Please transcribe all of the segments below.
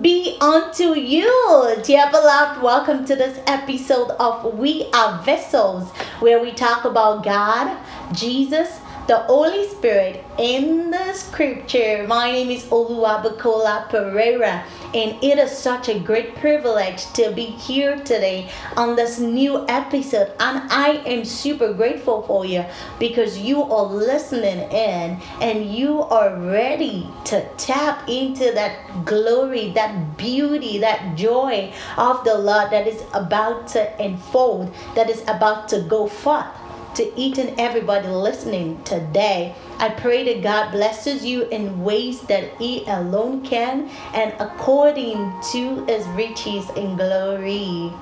be unto you. Dear beloved, welcome to this episode of We Are Vessels, where we talk about God, Jesus, the Holy Spirit in the scripture. My name is Oluwabukola Pereira, and it is such a great privilege to be here today on this new episode. And I am super grateful for you because you are listening in and you are ready to tap into that glory, that beauty, that joy of the Lord that is about to unfold, that is about to go forth to each and everybody listening today. I pray that God blesses you in ways that He alone can and according to His riches in glory.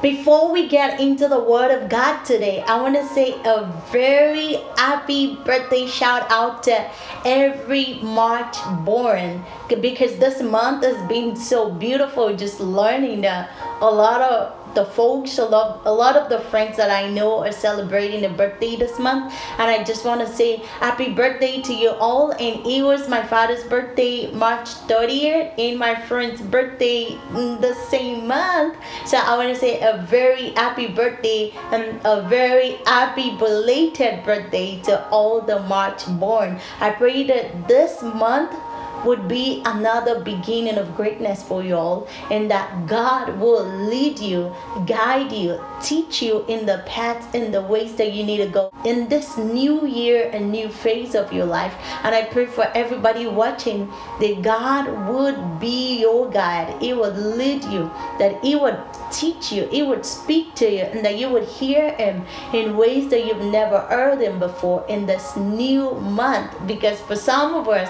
Before we get into the Word of God today, I want to say a very happy birthday shout out to every March born because this month has been so beautiful just learning that a lot of the folks, a lot, a lot of the friends that I know are celebrating a birthday this month, and I just want to say happy birthday to you all. And it was my father's birthday, March 30th, and my friend's birthday the same month. So I want to say a very happy birthday and a very happy belated birthday to all the March born. I pray that this month would be another beginning of greatness for you all, and that God will lead you, guide you, teach you in the paths and the ways that you need to go in this new year and new phase of your life. And I pray for everybody watching that God would be your guide, He would lead you, that He would teach you, He would speak to you, and that you would hear Him in ways that you've never heard Him before in this new month. Because for some of us,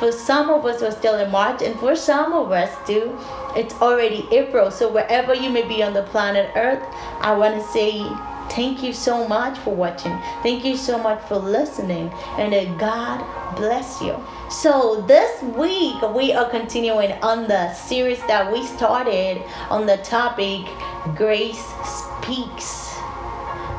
for some of us, we're still in March, and for some of us, too, it's already April. So wherever you may be on the planet Earth, I want to say thank you so much for watching. Thank you so much for listening, and that God bless you. So this week we are continuing on the series that we started on the topic Grace Speaks.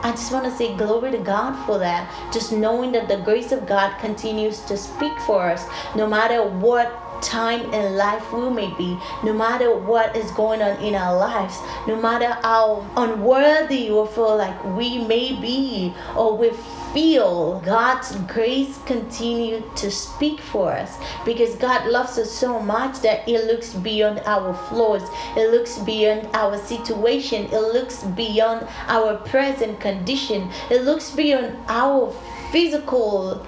I just want to say glory to God for that. Just knowing that the grace of God continues to speak for us, no matter what time in life we may be, no matter what is going on in our lives, no matter how unworthy we feel like we may be, or we feel God's grace continue to speak for us. Because God loves us so much that it looks beyond our flaws, it looks beyond our situation, it looks beyond our present condition, it looks beyond our physical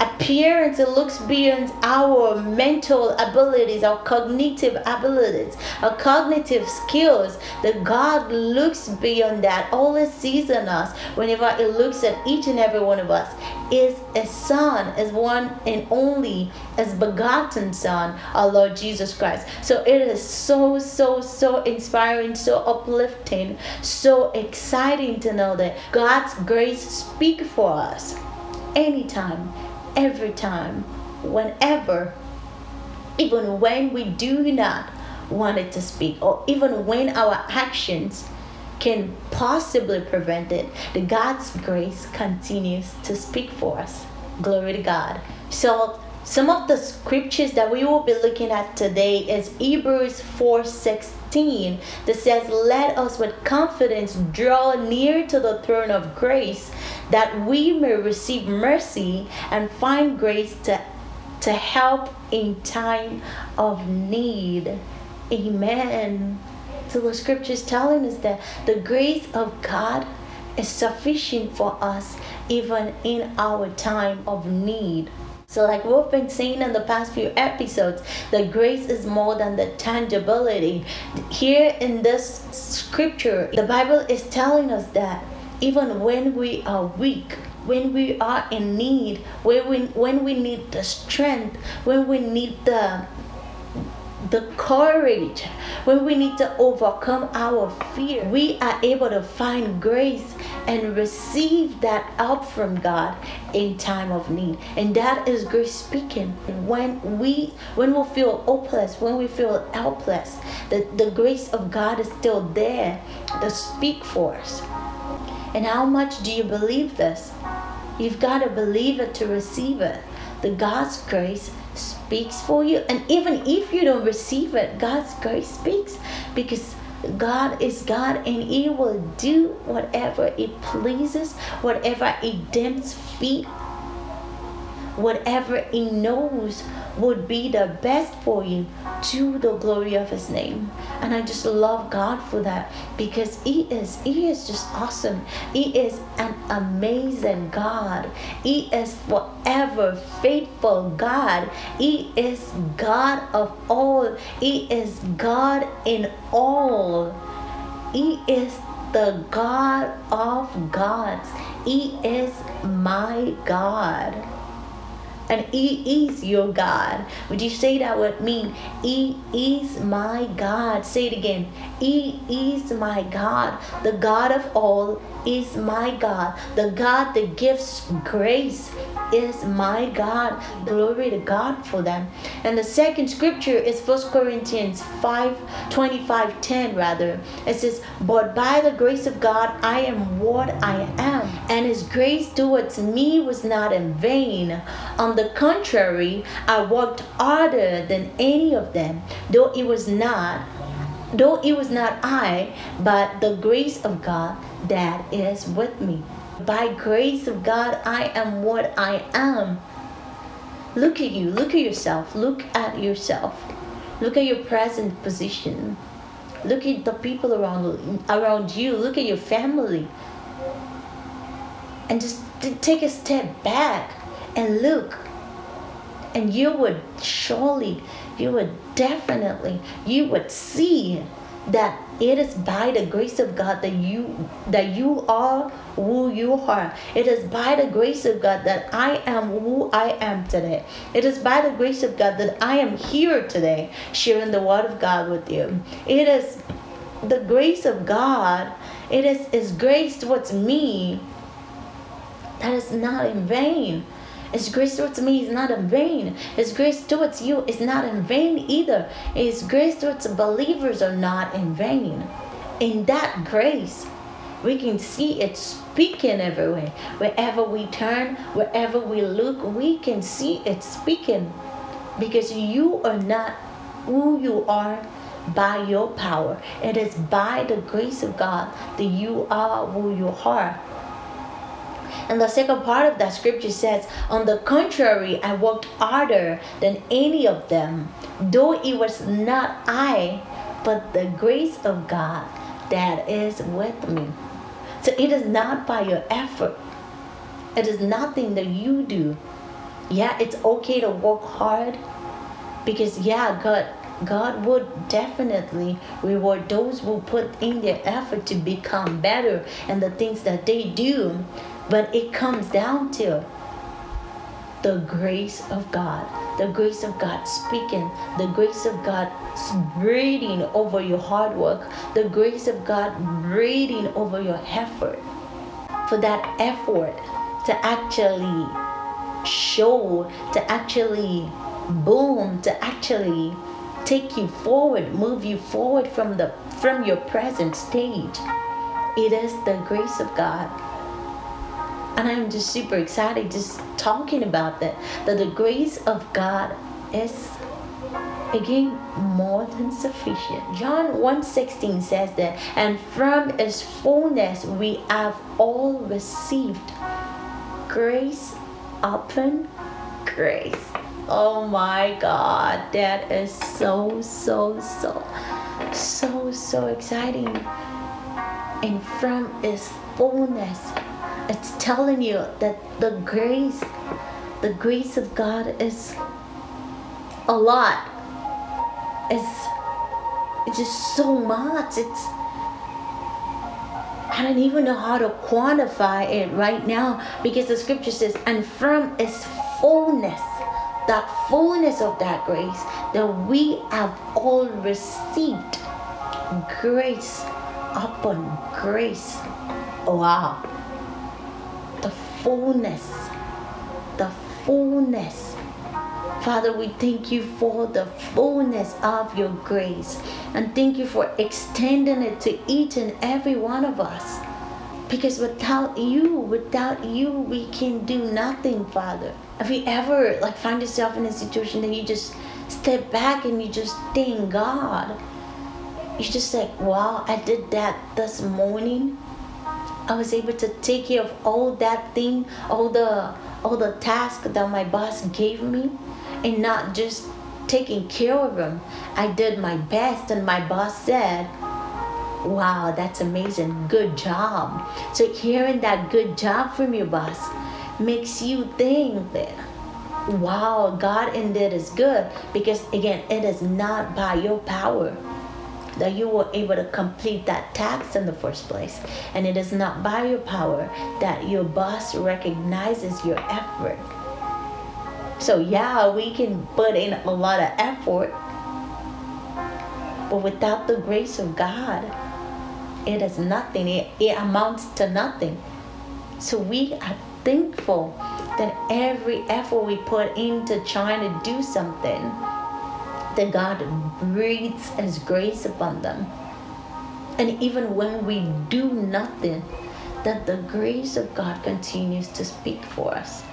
appearance it looks beyond our mental abilities our cognitive abilities our cognitive skills. That god looks beyond that. Always sees in us whenever he looks at each and every one of us is a son is one and only as begotten son our lord jesus christ. So it is so so so inspiring so uplifting so exciting to know that god's grace speak for us anytime every time, whenever, even when we do not want it to speak, or even when our actions can possibly prevent it, the God's grace continues to speak for us. Glory to God. So some of the scriptures that we will be looking at today is Hebrews 4 16 that says, Let us with confidence draw near to the throne of grace that we may receive mercy and find grace to, to help in time of need. Amen. So the scripture is telling us that the grace of God is sufficient for us even in our time of need. So, like we've been saying in the past few episodes, the grace is more than the tangibility. Here in this scripture, the Bible is telling us that even when we are weak, when we are in need, when we, when we need the strength, when we need the the courage when we need to overcome our fear we are able to find grace and receive that help from god in time of need. And that is grace speaking. When we when we feel hopeless when we feel helpless the, the grace of god is still there to speak for us and how much do you believe this? You've got to believe it to receive it. the God's grace speaks for you. And even if you don't receive it, God's grace speaks because God is God and He will do whatever it pleases, whatever it deems fit, whatever He knows would be the best for you to the glory of his name. And i just love god for that because he is he is just awesome. He is an amazing god. He is forever faithful god. He is god of all. He is god in all. He is the god of gods. He is my god and He is your God. Would you say that with me? He is my God. Say it again. He is my God. The God of all is my God. The God that gives grace is my God. Glory to God for them. And the second scripture is First Corinthians 5 25 10 rather. It says, But by the grace of God I am what I am, and his grace towards me was not in vain. On the contrary, I worked harder than any of them, though it was not though it was not I, but the grace of God that is with me. By grace of God, I am what I am. Look at you, look at yourself, look at yourself. Look at your present position. Look at the people around around you. Look at your family. And just take a step back and look. And you would surely, you would definitely, you would see that it is by the grace of God that you that you are who you are. It is by the grace of God that I am who I am today. It is by the grace of God that I am here today sharing the word of God with you. It is the grace of God. It is his grace towards me that is not in vain. His grace towards me is not in vain. His grace towards you is not in vain either. His grace towards believers are not in vain. In that grace, we can see it speaking everywhere. Wherever we turn, wherever we look, we can see it speaking. Because you are not who you are by your power. It is by the grace of God that you are who you are. And the second part of that scripture says, On the contrary, I worked harder than any of them, though it was not I, but the grace of God that is with me. So it is not by your effort, it is nothing that you do. Yeah, it's okay to work hard because, yeah, God. God would definitely reward those who put in their effort to become better and the things that they do. But it comes down to the grace of God, the grace of God speaking, the grace of God breathing over your hard work, the grace of God breathing over your effort. For that effort to actually show, to actually boom, to actually take you forward, move you forward from the from your present stage. It is the grace of God and I'm just super excited just talking about that. That the grace of God is again more than sufficient. John 1:16 says that, and from his fullness we have all received grace upon grace. Oh my God, that is so, so, so, so, so exciting. And from his fullness it's telling you that the grace the grace of god is a lot. It's it's just so much. It's I don't even know how to quantify it right now because the scripture says, and from its fullness, that fullness of that grace, that we have all received grace upon grace. Wow fullness. The fullness. Father, we thank you for the fullness of your grace. And thank you for extending it to each and every one of us. Because without you, without you, we can do nothing, Father. Have you ever like find yourself in a situation that you just step back and you just thank God, you just like, wow, I did that this morning. I was able to take care of all that thing, all the all the tasks that my boss gave me, and not just taking care of them. I did my best, and my boss said, Wow, that's amazing. Good job. So, hearing that good job from your boss makes you think that, wow, God indeed is good. Because, again, it is not by your power that you were able to complete that task in the first place. And it is not by your power that your boss recognizes your effort. So, yeah, we can put in a lot of effort, but without the grace of God, it is nothing, it, it amounts to nothing. So we are thankful that every effort we put into trying to do something, that God breathes His grace upon them. And even when we do nothing, that the grace of God continues to speak for us.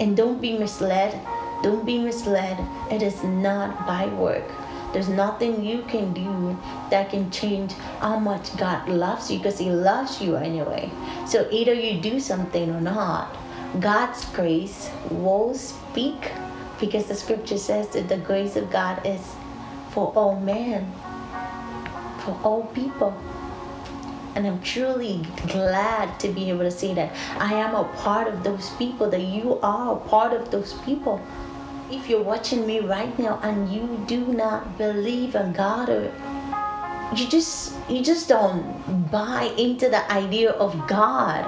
And don't be misled. Don't be misled. It is not by work. There's nothing you can do that can change how much God loves you because He loves you anyway. So either you do something or not, God's grace will speak because the scripture says that the grace of God is for all men, for all people. And I'm truly glad to be able to say that I am a part of those people, that you are a part of those people if you're watching me right now and you do not believe in God or you just you just don't buy into the idea of God,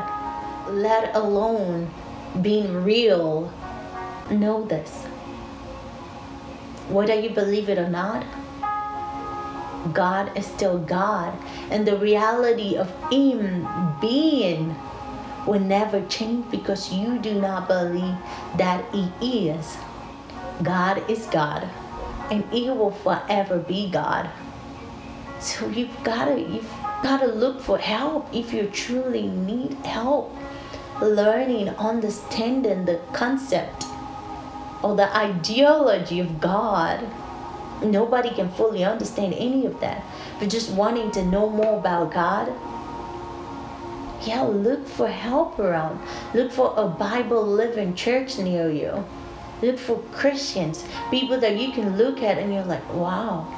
let alone being real, know this. Whether you believe it or not, God is still God, and the reality of Him being will never change because you do not believe that He is. God is God and He will forever be God. So you've gotta you've gotta look for help if you truly need help. Learning, understanding the concept or the ideology of God. Nobody can fully understand any of that. But just wanting to know more about God, yeah, look for help around. Look for a Bible living church near you. Look for Christians, people that you can look at and you're like, wow,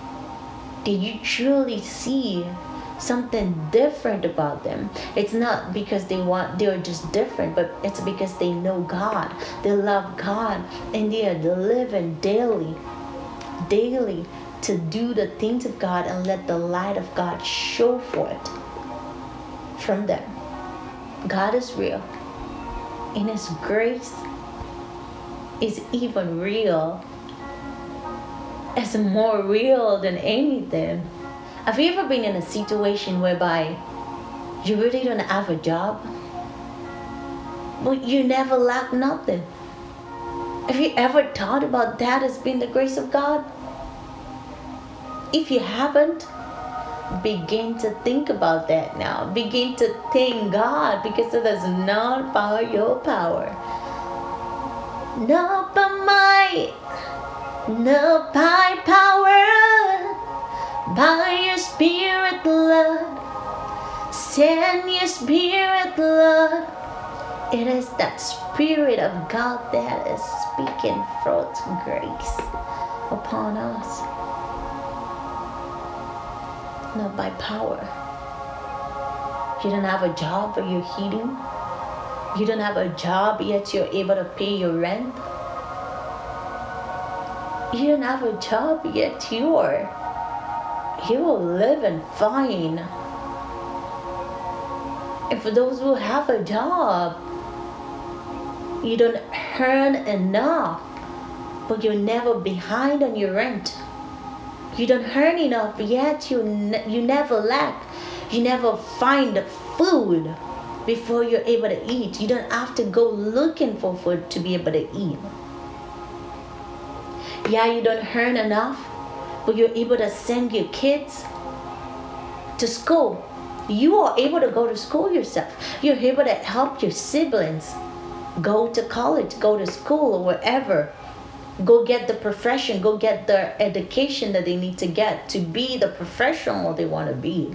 did you truly see something different about them? It's not because they want, they're just different, but it's because they know God, they love God, and they are living daily, daily to do the things of God and let the light of God show forth from them. God is real. And His grace is even real. It's more real than anything. Have you ever been in a situation whereby you really don't have a job, but you never lack nothing? Have you ever thought about that as being the grace of God? If you haven't, begin to think about that now. Begin to thank God because it is not by your power not by might, not by power, by your spirit, Lord. Send your spirit, Lord. It is that spirit of God that is speaking forth grace upon us. Not by power. You don't have a job, but you're healing you don't have a job yet you're able to pay your rent. You don't have a job yet you're you're living fine. And for those who have a job, you don't earn enough, but you're never behind on your rent. You don't earn enough, yet you ne- you never lack. You never find food before you're able to eat. You don't have to go looking for food to be able to eat. Yeah, you don't earn enough, but you're able to send your kids to school. You are able to go to school yourself. You're able to help your siblings go to college, go to school, or wherever. Go get the profession, go get the education that they need to get to be the professional they want to be.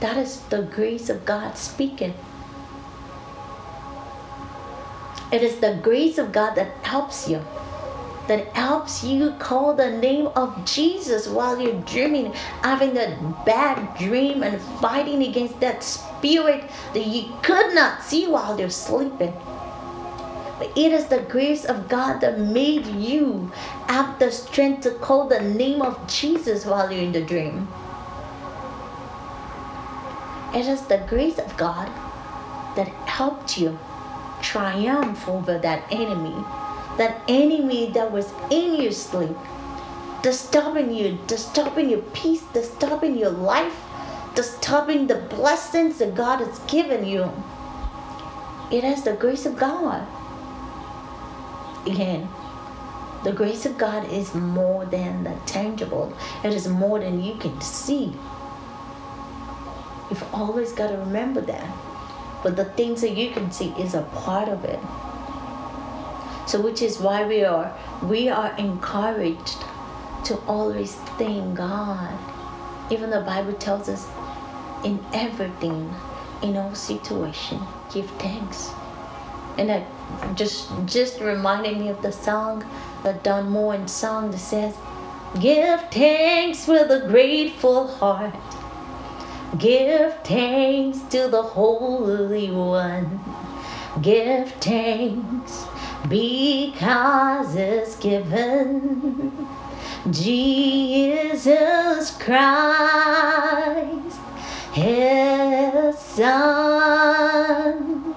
That is the grace of God speaking. It is the grace of God that helps you that helps you call the name of Jesus while you're dreaming, having that bad dream and fighting against that spirit that you could not see while you're sleeping. But it is the grace of God that made you have the strength to call the name of Jesus while you're in the dream. It is the grace of God that helped you triumph over that enemy that enemy that was in your sleep, disturbing you, disturbing your peace, disturbing your life, disturbing the blessings that God has given you. It has the grace of God. Again, the grace of God is more than the tangible, it is more than you can see. You've always got to remember that. But the things that you can see is a part of it. So which is why we are we are encouraged to always thank God. Even the Bible tells us in everything, in all situation, give thanks. And that just just reminded me of the song, the Don Moen song that says, Give thanks with a grateful heart. Give thanks to the Holy One. Give thanks because it's given Jesus Christ, His Son.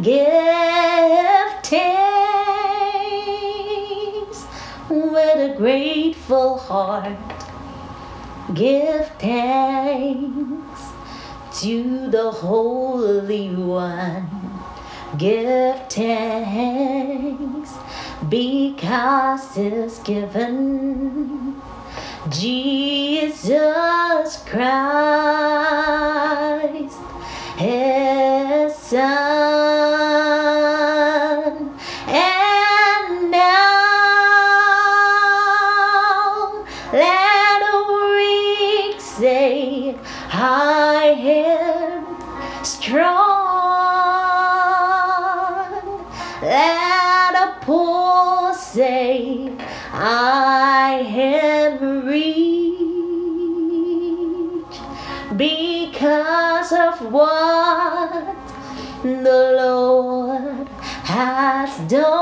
Give thanks with a grateful heart. Give thanks to the Holy One Give thanks because it's given Jesus Christ, His Son. Am rich because of what the Lord has done.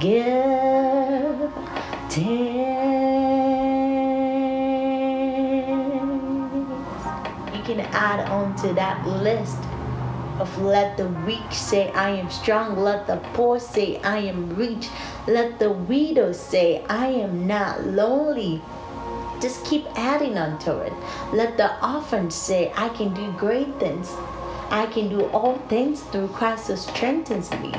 Give. You can add on to that list of let the weak say, I am strong. Let the poor say, I am rich. Let the widow say, I am not lonely. Just keep adding onto it. Let the orphan say, I can do great things. I can do all things through Christ who strengthens me.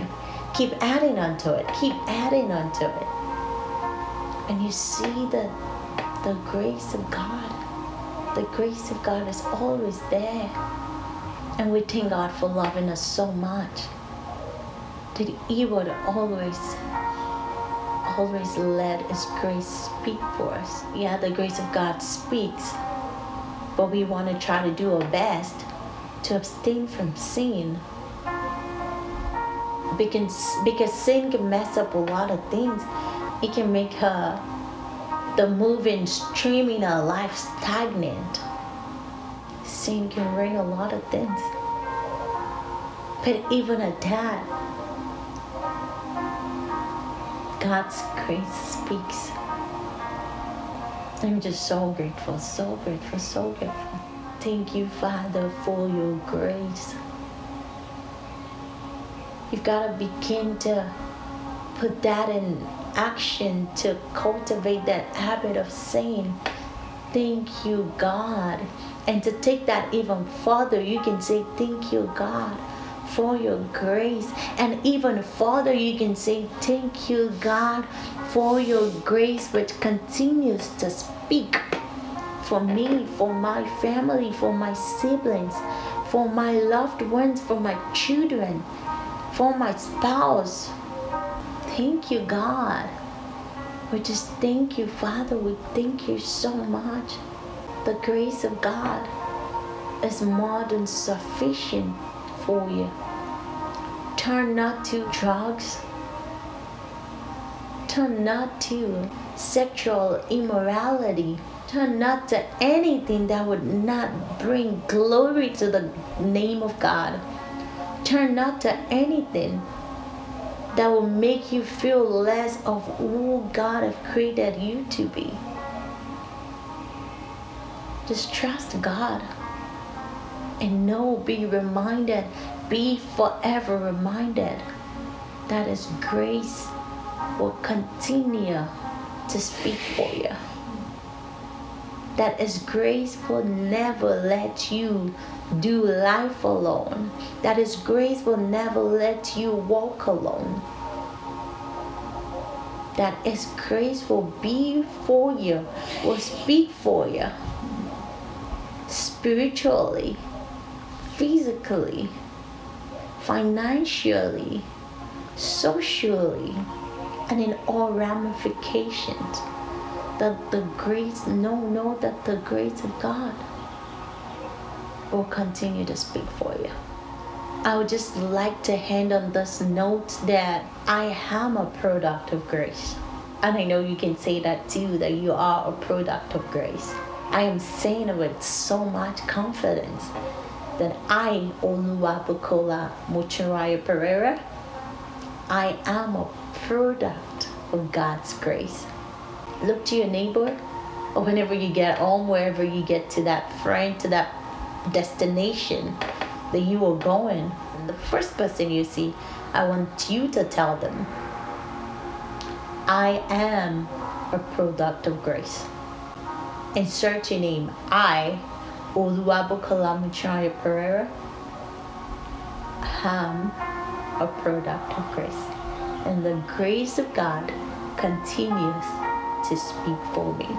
Keep adding onto it. Keep adding onto it. And you see the, the grace of God. The grace of God is always there. And we thank God for loving us so much that He would always, always let His grace speak for us. Yeah, the grace of God speaks, but we want to try to do our best to abstain from sin. Because, because sin can mess up a lot of things. It can make her, the moving stream in our life stagnant can bring a lot of things. But even at that, God's grace speaks. I'm just so grateful, so grateful, so grateful. Thank you, Father, for your grace. You've got to begin to put that in action to cultivate that habit of saying, Thank you, God. And to take that even further, you can say, Thank you, God, for your grace. And even further, you can say, Thank you, God, for your grace, which continues to speak for me, for my family, for my siblings, for my loved ones, for my children, for my spouse. Thank you, God. We just thank you, Father. We thank you so much. The grace of God is more than sufficient for you. Turn not to drugs. Turn not to sexual immorality. Turn not to anything that would not bring glory to the name of God. Turn not to anything that will make you feel less of who God has created you to be. Just trust God and know, be reminded, be forever reminded that His grace will continue to speak for you. That His grace will never let you do life alone. That His grace will never let you walk alone. That His grace will be for you, will speak for you spiritually, physically, financially, socially, and in all ramifications. That the grace—no, know that the grace of God will continue to speak for you. I would just like to hand on this note that I am a product of grace. And I know you can say that too, that you are a product of grace. I am saying it with so much confidence that I, Oluwabukola Muchiraya Pereira, I am a product of God's grace. Look to your neighbor, or whenever you get home, wherever you get to that friend, to that destination that you are going, the first person you see, I want you to tell them, I am a product of grace. Insert your name. I, Oluwabukola Muchiraya Pereira, am a product of grace. And the grace of God continues to speak for me.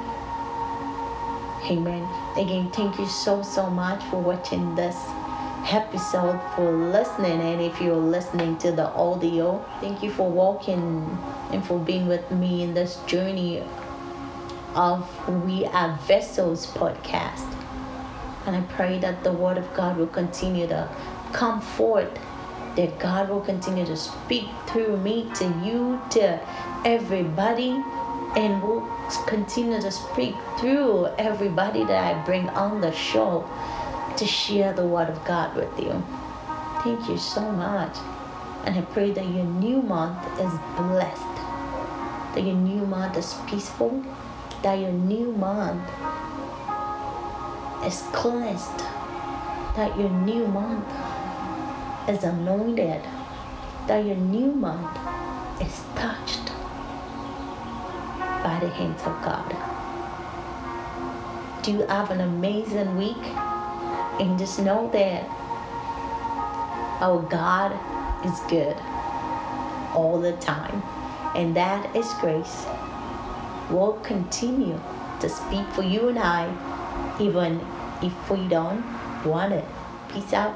Amen. Again, thank you so, so much for watching this episode, for listening. And if you're listening to the audio, thank you for walking and for being with me in this journey of We Are Vessels podcast. And I pray that the Word of God will continue to come forth, that God will continue to speak through me to you, to everybody, and will continue to speak through everybody that I bring on the show to share the Word of God with you. Thank you so much. And I pray that your new month is blessed, that your new month is peaceful, that your new month is cleansed, that your new month is anointed, that your new month is touched by the hands of God. Do you have an amazing week? And just know that our God is good all the time. And that is grace. Will continue to speak for you and I, even if we don't want it. Peace out.